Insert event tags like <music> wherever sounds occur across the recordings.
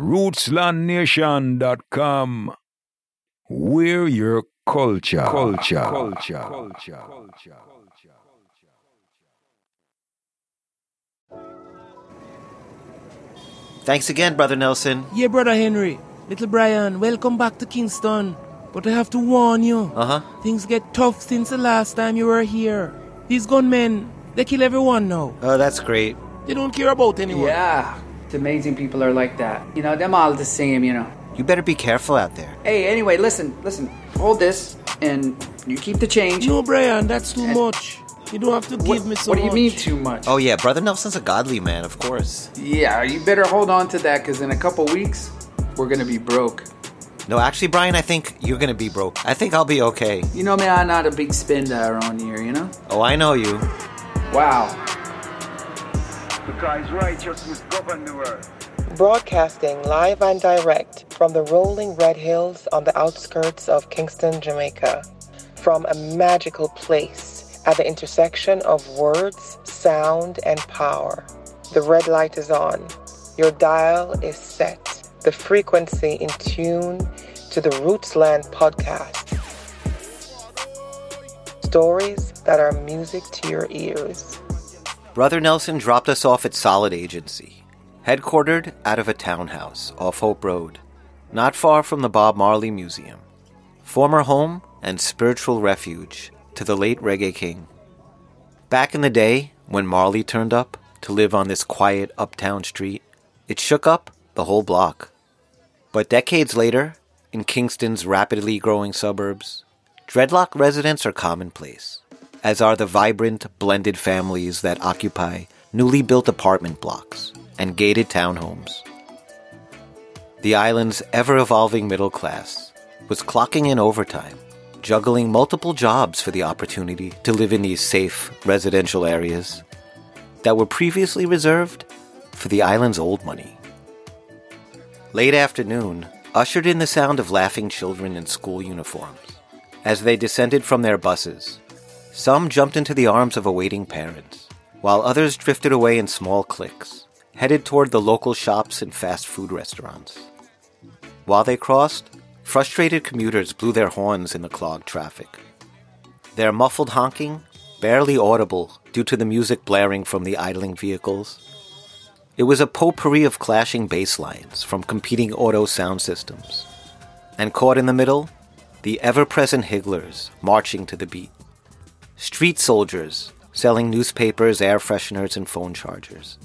rootslandnation.com. We're your culture. Culture. Culture. Culture. Culture. Culture Culture Thanks again, Brother Nelson. Yeah, Brother Henry. Little Brian, welcome back to Kingston. But I have to warn you. Uh huh. Things get tough since the last time you were here. These gunmen, they kill everyone now. Oh, that's great. They don't care about anyone. Yeah, it's amazing people are like that. You know, them all the same, you know. You better be careful out there. Hey, anyway, listen, listen. Hold this, and you keep the change. No, Brian, that's too much. You don't have to what, give me so What do you much. mean too much? Oh, yeah, Brother Nelson's a godly man, of course. Yeah, you better hold on to that, because in a couple weeks, we're gonna be broke. No, actually, Brian, I think you're gonna be broke. I think I'll be okay. You know me, I'm not a big spender around here, you know? Oh, I know you. Wow. Because righteousness govern the. Broadcasting live and direct from the rolling red hills on the outskirts of Kingston, Jamaica. From a magical place at the intersection of words, sound, and power. The red light is on. Your dial is set. The frequency in tune to the Rootsland podcast. Stories that are music to your ears. Brother Nelson dropped us off at Solid Agency, headquartered out of a townhouse off Hope Road, not far from the Bob Marley Museum, former home and spiritual refuge to the late reggae king. Back in the day, when Marley turned up to live on this quiet uptown street, it shook up the whole block. But decades later, in Kingston's rapidly growing suburbs, dreadlock residents are commonplace, as are the vibrant, blended families that occupy newly built apartment blocks and gated townhomes. The island's ever evolving middle class was clocking in overtime, juggling multiple jobs for the opportunity to live in these safe residential areas that were previously reserved for the island's old money. Late afternoon ushered in the sound of laughing children in school uniforms. As they descended from their buses, some jumped into the arms of awaiting parents, while others drifted away in small cliques, headed toward the local shops and fast food restaurants. While they crossed, frustrated commuters blew their horns in the clogged traffic. Their muffled honking, barely audible due to the music blaring from the idling vehicles, it was a potpourri of clashing bass lines from competing auto sound systems. And caught in the middle, the ever present higglers marching to the beat. Street soldiers selling newspapers, air fresheners, and phone chargers.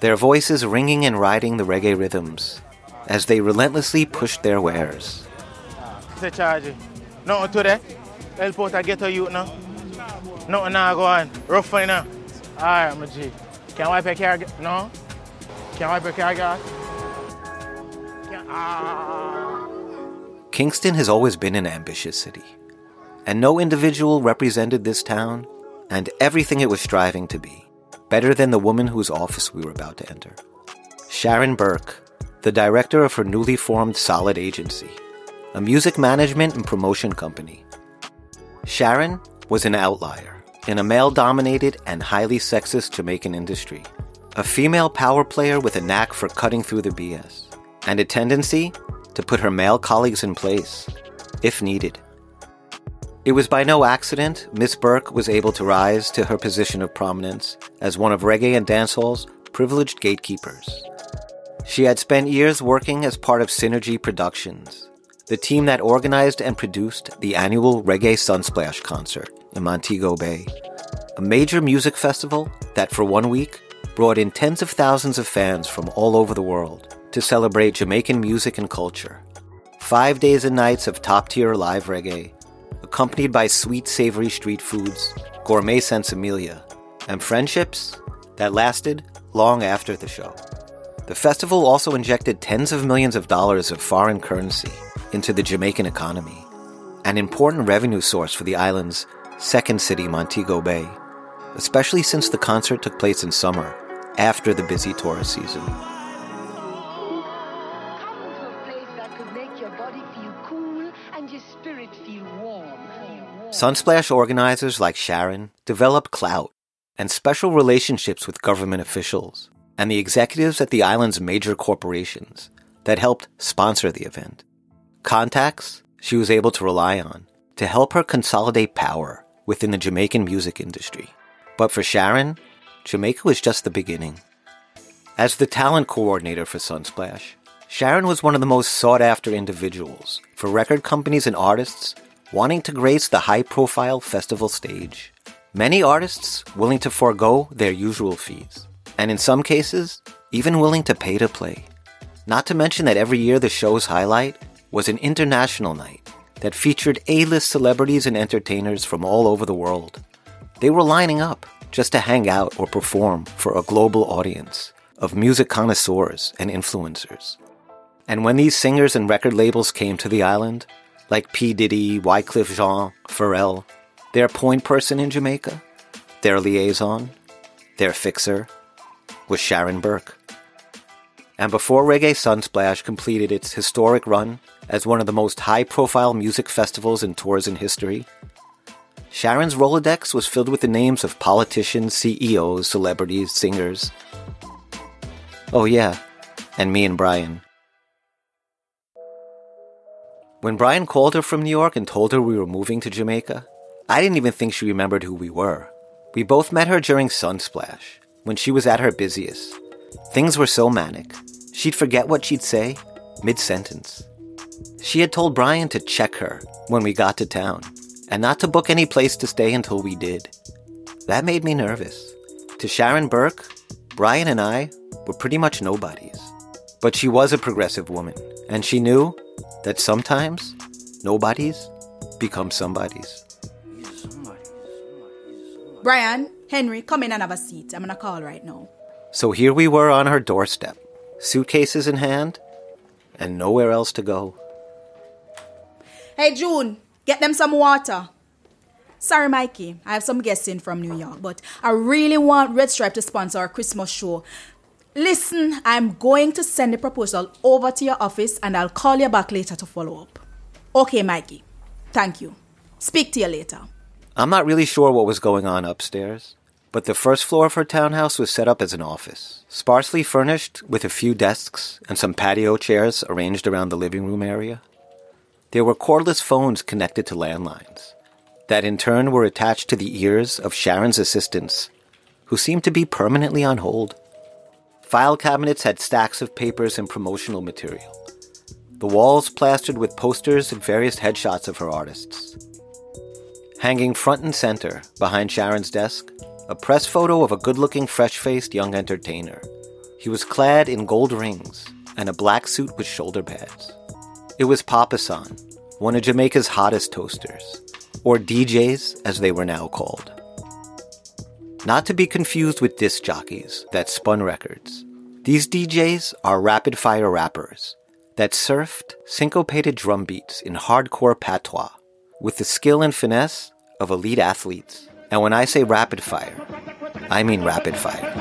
Their voices ringing and riding the reggae rhythms as they relentlessly pushed their wares. Nothing today. Help out a ghetto youth now. Nothing now go on. Rough now. Alright, my G. Can wipe your car? No? Can wipe your car? Can, ah. Kingston has always been an ambitious city, and no individual represented this town and everything it was striving to be better than the woman whose office we were about to enter. Sharon Burke, the director of her newly formed Solid Agency, a music management and promotion company. Sharon was an outlier in a male dominated and highly sexist Jamaican industry, a female power player with a knack for cutting through the BS, and a tendency to put her male colleagues in place, if needed. It was by no accident Miss Burke was able to rise to her position of prominence as one of reggae and dancehall's privileged gatekeepers. She had spent years working as part of Synergy Productions, the team that organized and produced the annual Reggae Sunsplash concert in Montego Bay, a major music festival that for one week brought in tens of thousands of fans from all over the world to celebrate Jamaican music and culture. Five days and nights of top tier live reggae, accompanied by sweet, savory street foods, gourmet sinsemilla, and friendships that lasted long after the show. The festival also injected tens of millions of dollars of foreign currency into the Jamaican economy, an important revenue source for the island's second city, Montego Bay, especially since the concert took place in summer, after the busy tourist season. Sunsplash organizers like Sharon developed clout and special relationships with government officials and the executives at the island's major corporations, that helped sponsor the event. Contacts she was able to rely on to help her consolidate power within the Jamaican music industry. But for Sharon, Jamaica was just the beginning. As the talent coordinator for Sunsplash, Sharon was one of the most sought after individuals for record companies and artists wanting to grace the high profile festival stage. Many artists willing to forego their usual fees, and in some cases, even willing to pay to play. Not to mention that every year the show's highlight was an international night that featured A list celebrities and entertainers from all over the world. They were lining up just to hang out or perform for a global audience of music connoisseurs and influencers. And when these singers and record labels came to the island, like P. Diddy, Wyclef Jean, Pharrell, their point person in Jamaica, their liaison, their fixer, was Sharon Burke. And before Reggae Sunsplash completed its historic run as one of the most high profile music festivals and tours in history, Sharon's Rolodex was filled with the names of politicians, CEOs, celebrities, singers. Oh, yeah, and me and Brian. When Brian called her from New York and told her we were moving to Jamaica, I didn't even think she remembered who we were. We both met her during Sunsplash, when she was at her busiest. Things were so manic, she'd forget what she'd say mid sentence. She had told Brian to check her when we got to town, and not to book any place to stay until we did. That made me nervous. To Sharon Burke, Brian and I were pretty much nobodies. But she was a progressive woman, and she knew that sometimes nobodies become somebodies. Brian, Henry, come in and have a seat. I'm gonna call right now. So here we were on her doorstep, suitcases in hand, and nowhere else to go. Hey, June, get them some water. Sorry, Mikey, I have some guests in from New York, but I really want Red Stripe to sponsor our Christmas show. Listen, I'm going to send the proposal over to your office and I'll call you back later to follow up. Okay, Mikey. Thank you. Speak to you later. I'm not really sure what was going on upstairs, but the first floor of her townhouse was set up as an office, sparsely furnished with a few desks and some patio chairs arranged around the living room area. There were cordless phones connected to landlines, that in turn were attached to the ears of Sharon's assistants, who seemed to be permanently on hold. File cabinets had stacks of papers and promotional material. The walls plastered with posters and various headshots of her artists. Hanging front and center behind Sharon's desk, a press photo of a good looking, fresh faced young entertainer. He was clad in gold rings and a black suit with shoulder pads. It was Papa San, one of Jamaica's hottest toasters, or DJs as they were now called. Not to be confused with disc jockeys that spun records. These DJs are rapid fire rappers that surfed syncopated drum beats in hardcore patois with the skill and finesse of elite athletes. And when I say rapid fire, I mean rapid fire.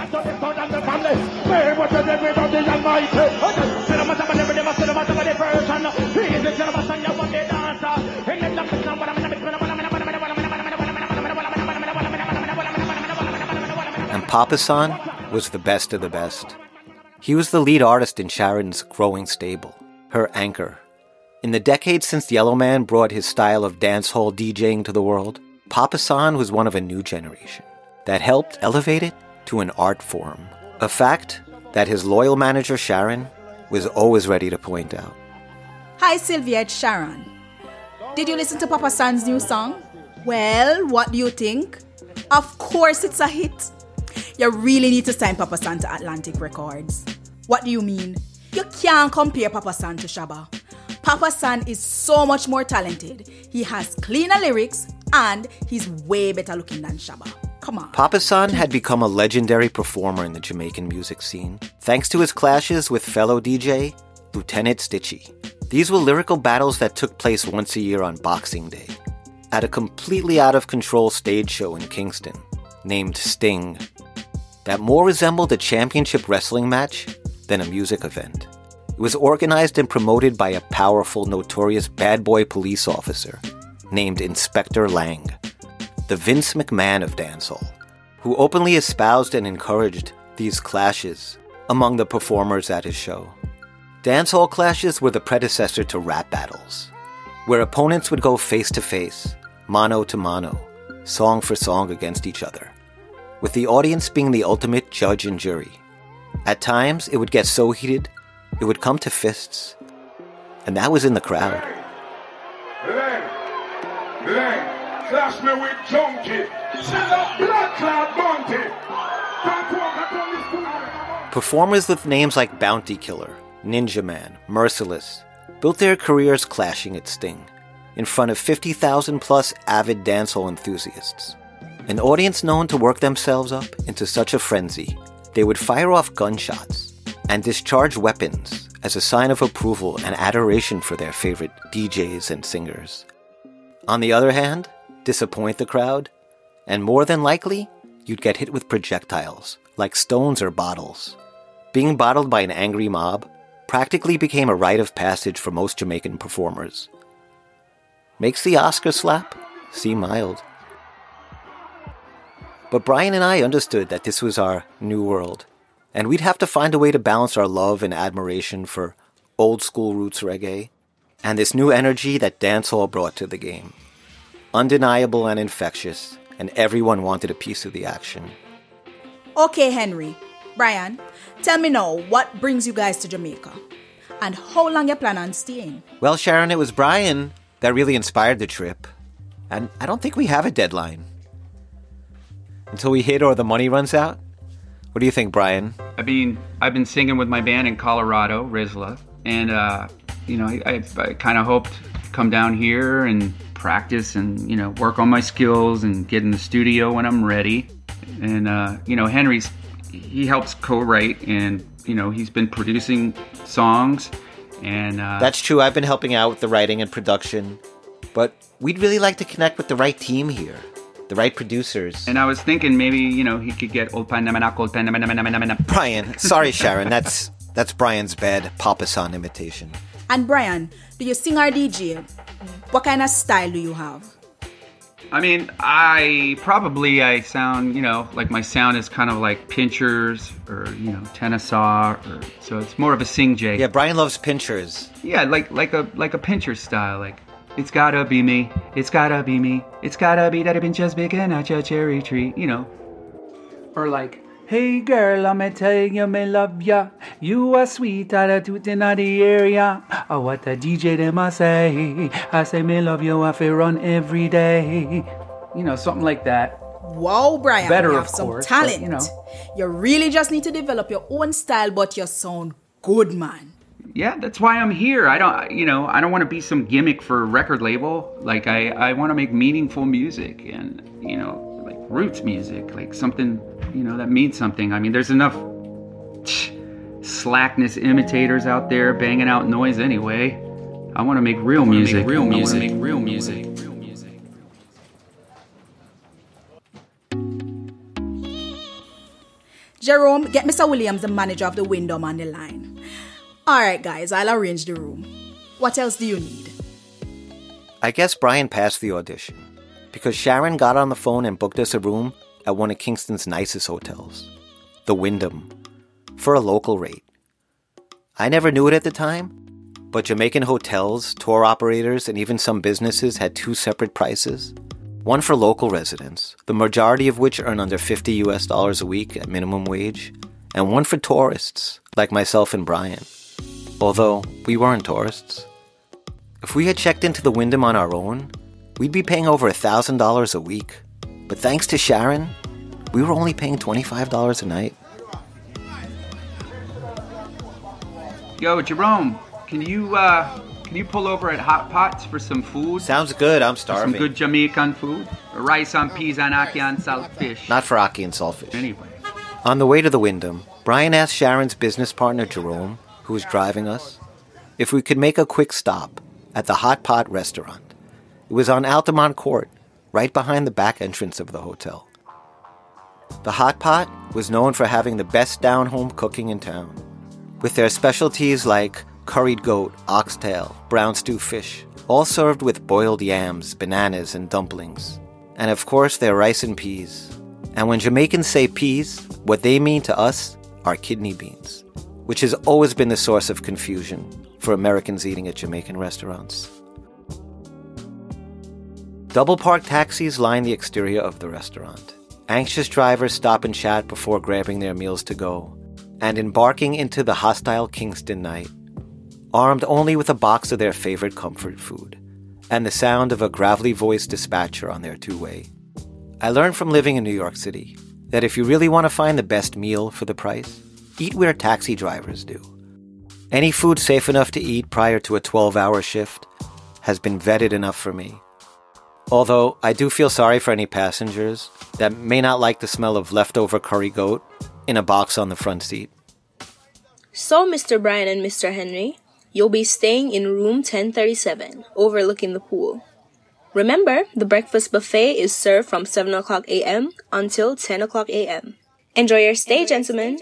And Papa San was the best of the best. He was the lead artist in Sharon's growing stable, her anchor. In the decades since Yellowman brought his style of dancehall DJing to the world, Papa San was one of a new generation that helped elevate it to an art form, a fact that his loyal manager Sharon was always ready to point out. Hi, Sylvia, it's Sharon. Did you listen to Papa San's new song? Well, what do you think? Of course, it's a hit. You really need to sign Papa San to Atlantic Records. What do you mean? You can't compare Papa San to Shabba. Papa San is so much more talented. He has cleaner lyrics and he's way better looking than Shabba. Come on. Papa San had become a legendary performer in the Jamaican music scene, thanks to his clashes with fellow DJ Lieutenant Stitchie. These were lyrical battles that took place once a year on Boxing Day, at a completely out of control stage show in Kingston, named Sting, that more resembled a championship wrestling match than a music event. It was organized and promoted by a powerful, notorious bad boy police officer named Inspector Laing, the Vince McMahon of dancehall, who openly espoused and encouraged these clashes among the performers at his show. Dancehall clashes were the predecessor to rap battles, where opponents would go face to face, mano to mano, song for song against each other, with the audience being the ultimate judge and jury. At times, it would get so heated, it would come to fists, and that was in the crowd. Len, Len, flash me with junkie. Send up blood clot bounty. Can't walk upon this food. Performers with names like Bounty Killer, Ninjaman, Merciless built their careers clashing at Sting in front of 50,000 plus avid dancehall enthusiasts. An audience known to work themselves up into such a frenzy, they would fire off gunshots and discharge weapons as a sign of approval and adoration for their favorite DJs and singers. On the other hand, disappoint the crowd, and more than likely, you'd get hit with projectiles, like stones or bottles. Being bottled by an angry mob practically became a rite of passage for most Jamaican performers. Makes the Oscar slap seem mild. But Brian and I understood that this was our new world, and we'd have to find a way to balance our love and admiration for old school roots reggae and this new energy that dancehall brought to the game. Undeniable and infectious, and everyone wanted a piece of the action. Okay, Henry, Brian, tell me now what brings you guys to Jamaica and how long you plan on staying. Well, Sharon, it was Brian that really inspired the trip, and I don't think we have a deadline. Until we hit or the money runs out? What do you think, Brian? I mean, I've been singing with my band in Colorado, Rizla, and uh, you know, I, I, I kind of hoped to come down here and practice and you know work on my skills and get in the studio when I'm ready. And uh, you know, Henry's he helps co-write and you know he's been producing songs and uh, That's true. I've been helping out with the writing and production, but we'd really like to connect with the right team here, the right producers. and I was thinking maybe you know he could get old Panamana, old Panamana. Brian, sorry, Sharon, that's that's Brian's bad Papa San imitation. And Brian, do you sing or DJ? What kind of style do you have? I mean, I probably I sound, you know, like my sound is kind of like pinchers or you know Tenor Saw, or so it's more of a sing Jay. Yeah, Brian loves pinchers. Yeah, like like a like a pincher style. Like it's gotta be me, it's gotta be me, it's gotta be that I've been just picking at your cherry tree, you know. Or like, hey girl, I'ma tell you me love ya. You are sweet out of tooth in the area. Oh, what the DJ them I say. I say me love you, I feel run every day. You know, something like that. Wow, Brian, Better, you have of some course, but, talent. you know. You really just need to develop your own style, but you sound good, man. Yeah that's why i'm here. I don't you know i don't want to be some gimmick for a record label. Like i i want to make meaningful music and you know like roots music like something you know that means something. I mean there's enough <sniffs> slackness imitators out there banging out noise anyway. I want to make real music. real music. real music. Jerome, get Mr. Williams, the manager of the Wyndham, on the line. All right, guys, I'll arrange the room. What else do you need? I guess Brian passed the audition because Sharon got on the phone and booked us a room at one of Kingston's nicest hotels, the Wyndham, for a local rate. I never knew it at the time, but Jamaican hotels, tour operators, and even some businesses had two separate prices. One for local residents, the majority of which earn under 50 US dollars a week at minimum wage, and one for tourists, like myself and Brian. Although we weren't tourists. If we had checked into the Wyndham on our own, we'd be paying over $1,000 a week. But thanks to Sharon, we were only paying $25 a night. yo jerome can you uh can you pull over at hot pots for some food Sounds good, I'm starving. some good jamaican food rice on peas and ackee and saltfish Not for Ackee and Saltfish. anyway On the way to the Wyndham, Brian asked Sharon's business partner Jerome, who was driving us, if we could make a quick stop at the Hot Pot restaurant. It was on Altamont Court, right behind the back entrance of the hotel. The Hot Pot was known for having the best down home cooking in town, with their specialties like curried goat, oxtail, brown stew fish, all served with boiled yams, bananas, and dumplings. And of course, their rice and peas. And when Jamaicans say peas, what they mean to us are kidney beans. Which has always been the source of confusion for Americans eating at Jamaican restaurants. Double parked taxis line the exterior of the restaurant. Anxious drivers stop and chat before grabbing their meals to go and embarking into the hostile Kingston night, armed only with a box of their favorite comfort food and the sound of a gravelly voiced dispatcher on their two way. I learned from living in New York City that if you really want to find the best meal for the price, eat where taxi drivers do. Any food safe enough to eat prior to a 12 hour shift has been vetted enough for me. Although I do feel sorry for any passengers that may not like the smell of leftover curry goat in a box on the front seat. So, Mr. Brian and Mr. Henry, you'll be staying in room 1037, overlooking the pool. Remember, the breakfast buffet is served from 7 o'clock a.m. until 10 o'clock a.m. Enjoy your stay, gentlemen.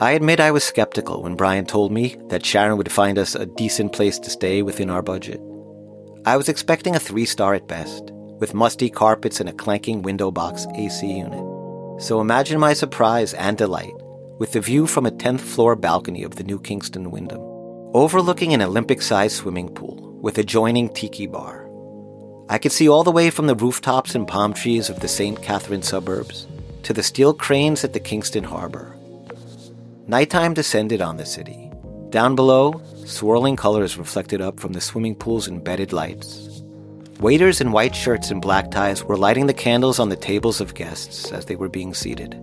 I admit I was skeptical when Brian told me that Sharon would find us a decent place to stay within our budget. I was expecting a three star at best, with musty carpets and a clanking window box AC unit. So imagine my surprise and delight with the view from a 10th floor balcony of the New Kingston Wyndham, overlooking an Olympic sized swimming pool with adjoining tiki bar. I could see all the way from the rooftops and palm trees of the St. Catherine suburbs to the steel cranes at the Kingston Harbor. Nighttime descended on the city. Down below, swirling colors reflected up from the swimming pool's embedded lights. Waiters in white shirts and black ties were lighting the candles on the tables of guests as they were being seated.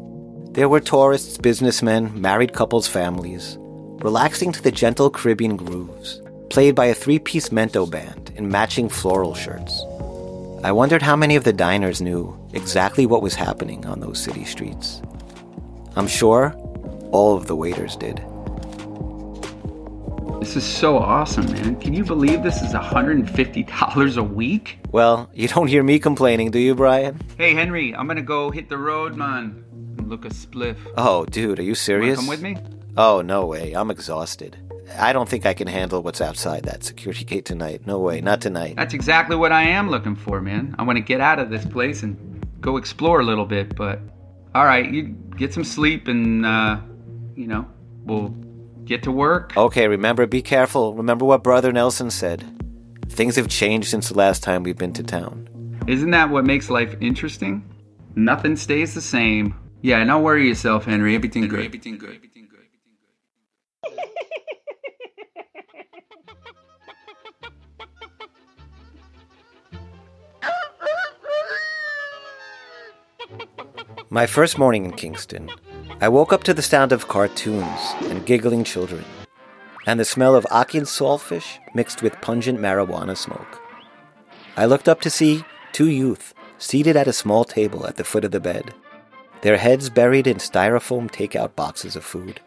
There were tourists, businessmen, married couples, families, relaxing to the gentle Caribbean grooves, played by a three piece mento band in matching floral shirts. I wondered how many of the diners knew exactly what was happening on those city streets. I'm sure all of the waiters did. This is so awesome, man. Can you believe this is $150 a week? Well, you don't hear me complaining, do you, Brian? Hey, Henry, I'm gonna go hit the road, man. and Look a spliff. Oh, dude, are you Wanna serious? come with me? Oh, no way. I'm exhausted. I don't think I can handle what's outside that security gate tonight. No way, not tonight. That's exactly what I am looking for, man. I want to get out of this place and go explore a little bit, but all right, you get some sleep and uh, you know, we'll get to work. Okay, remember, be careful. Remember what Brother Nelson said. Things have changed since the last time we've been to town. Isn't that what makes life interesting? Nothing stays the same. Yeah, don't worry yourself, Henry. Everything good. Everything good. My first morning in Kingston, I woke up to the sound of cartoons and giggling children, and the smell of ackee and saltfish mixed with pungent marijuana smoke. I looked up to see two youth seated at a small table at the foot of the bed, their heads buried in styrofoam takeout boxes of food.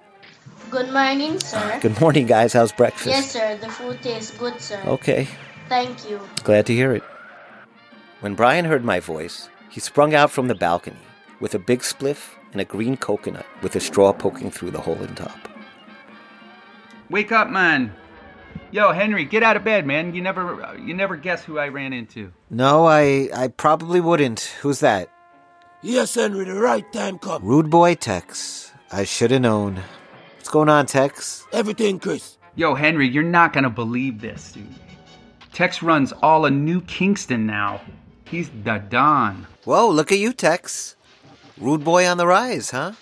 Good morning, sir. <laughs> Good morning, guys. How's breakfast? Yes, sir. The food tastes good, sir. Okay, Thank you. glad to hear it. When Brian heard my voice, he sprung out from the balcony with a big spliff and a green coconut with a straw poking through the hole in top. Wake up, man. Yo, Henry, get out of bed, man. You never you never guess who I ran into. No, I I probably wouldn't. Who's that? Yes, Henry, the right time come. Rude boy Tex. I should have known. What's going on, Tex? Everything, Chris. Yo, Henry, you're not gonna believe this, dude. Tex runs all of New Kingston now. He's the Don. Whoa, look at you, Tex. Rude boy on the rise, huh?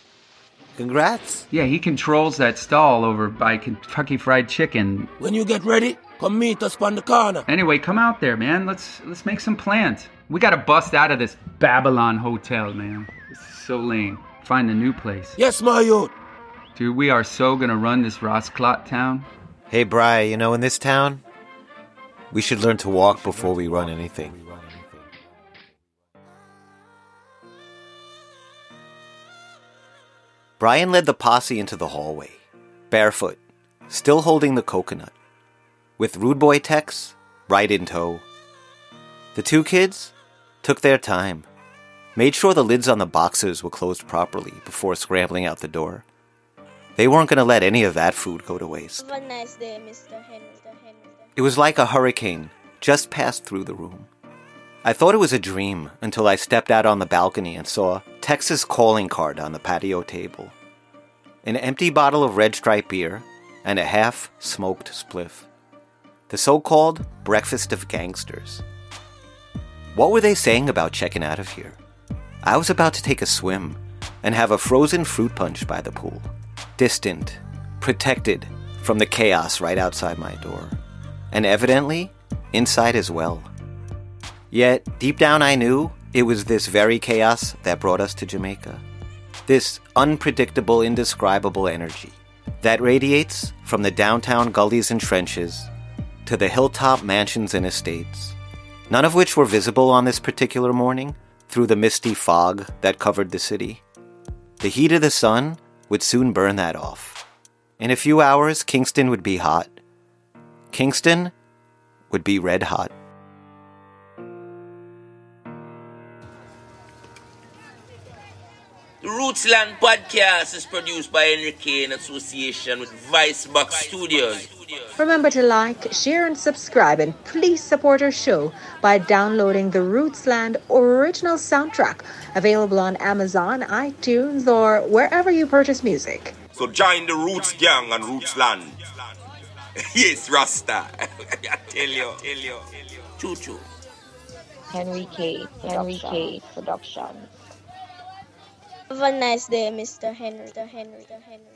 Congrats. Yeah, he controls that stall over by Kentucky Fried Chicken. When you get ready, come meet us on the corner. Anyway, come out there, man. Let's let's make some plans. We gotta bust out of this Babylon hotel, man. This is so lame. Find a new place. Yes, my youth. Dude, we are so gonna run this Rosclot town. Hey, Bry, you know, in this town, we should learn to walk before we run anything. Brian led the posse into the hallway, barefoot, still holding the coconut, with Rude Boy Tex right in tow. The two kids took their time, made sure the lids on the boxes were closed properly before scrambling out the door. They weren't going to let any of that food go to waste. Nice day, Mr. It was like a hurricane just passed through the room. I thought it was a dream until I stepped out on the balcony and saw Tex's calling card on the patio table, an empty bottle of red stripe beer, and a half smoked spliff. The so called breakfast of gangsters. What were they saying about checking out of here? I was about to take a swim and have a frozen fruit punch by the pool, distant, protected from the chaos right outside my door, and evidently inside as well. Yet, deep down, I knew it was this very chaos that brought us to Jamaica. This unpredictable, indescribable energy that radiates from the downtown gullies and trenches to the hilltop mansions and estates, none of which were visible on this particular morning through the misty fog that covered the city. The heat of the sun would soon burn that off. In a few hours, Kingston would be hot. Kingston would be red hot. The Rootsland podcast is produced by Henry K in association with Vicebox Studios. Remember to like, share, and subscribe, and please support our show by downloading the Rootsland original soundtrack, available on Amazon, iTunes, or wherever you purchase music. So join the Roots Gang and Rootsland. <laughs> yes, Rasta. <laughs> I tell you, tell you. Choo choo. Henry K. Henry K. Production. Have a nice day, Mr. Henry. Henry. Henry.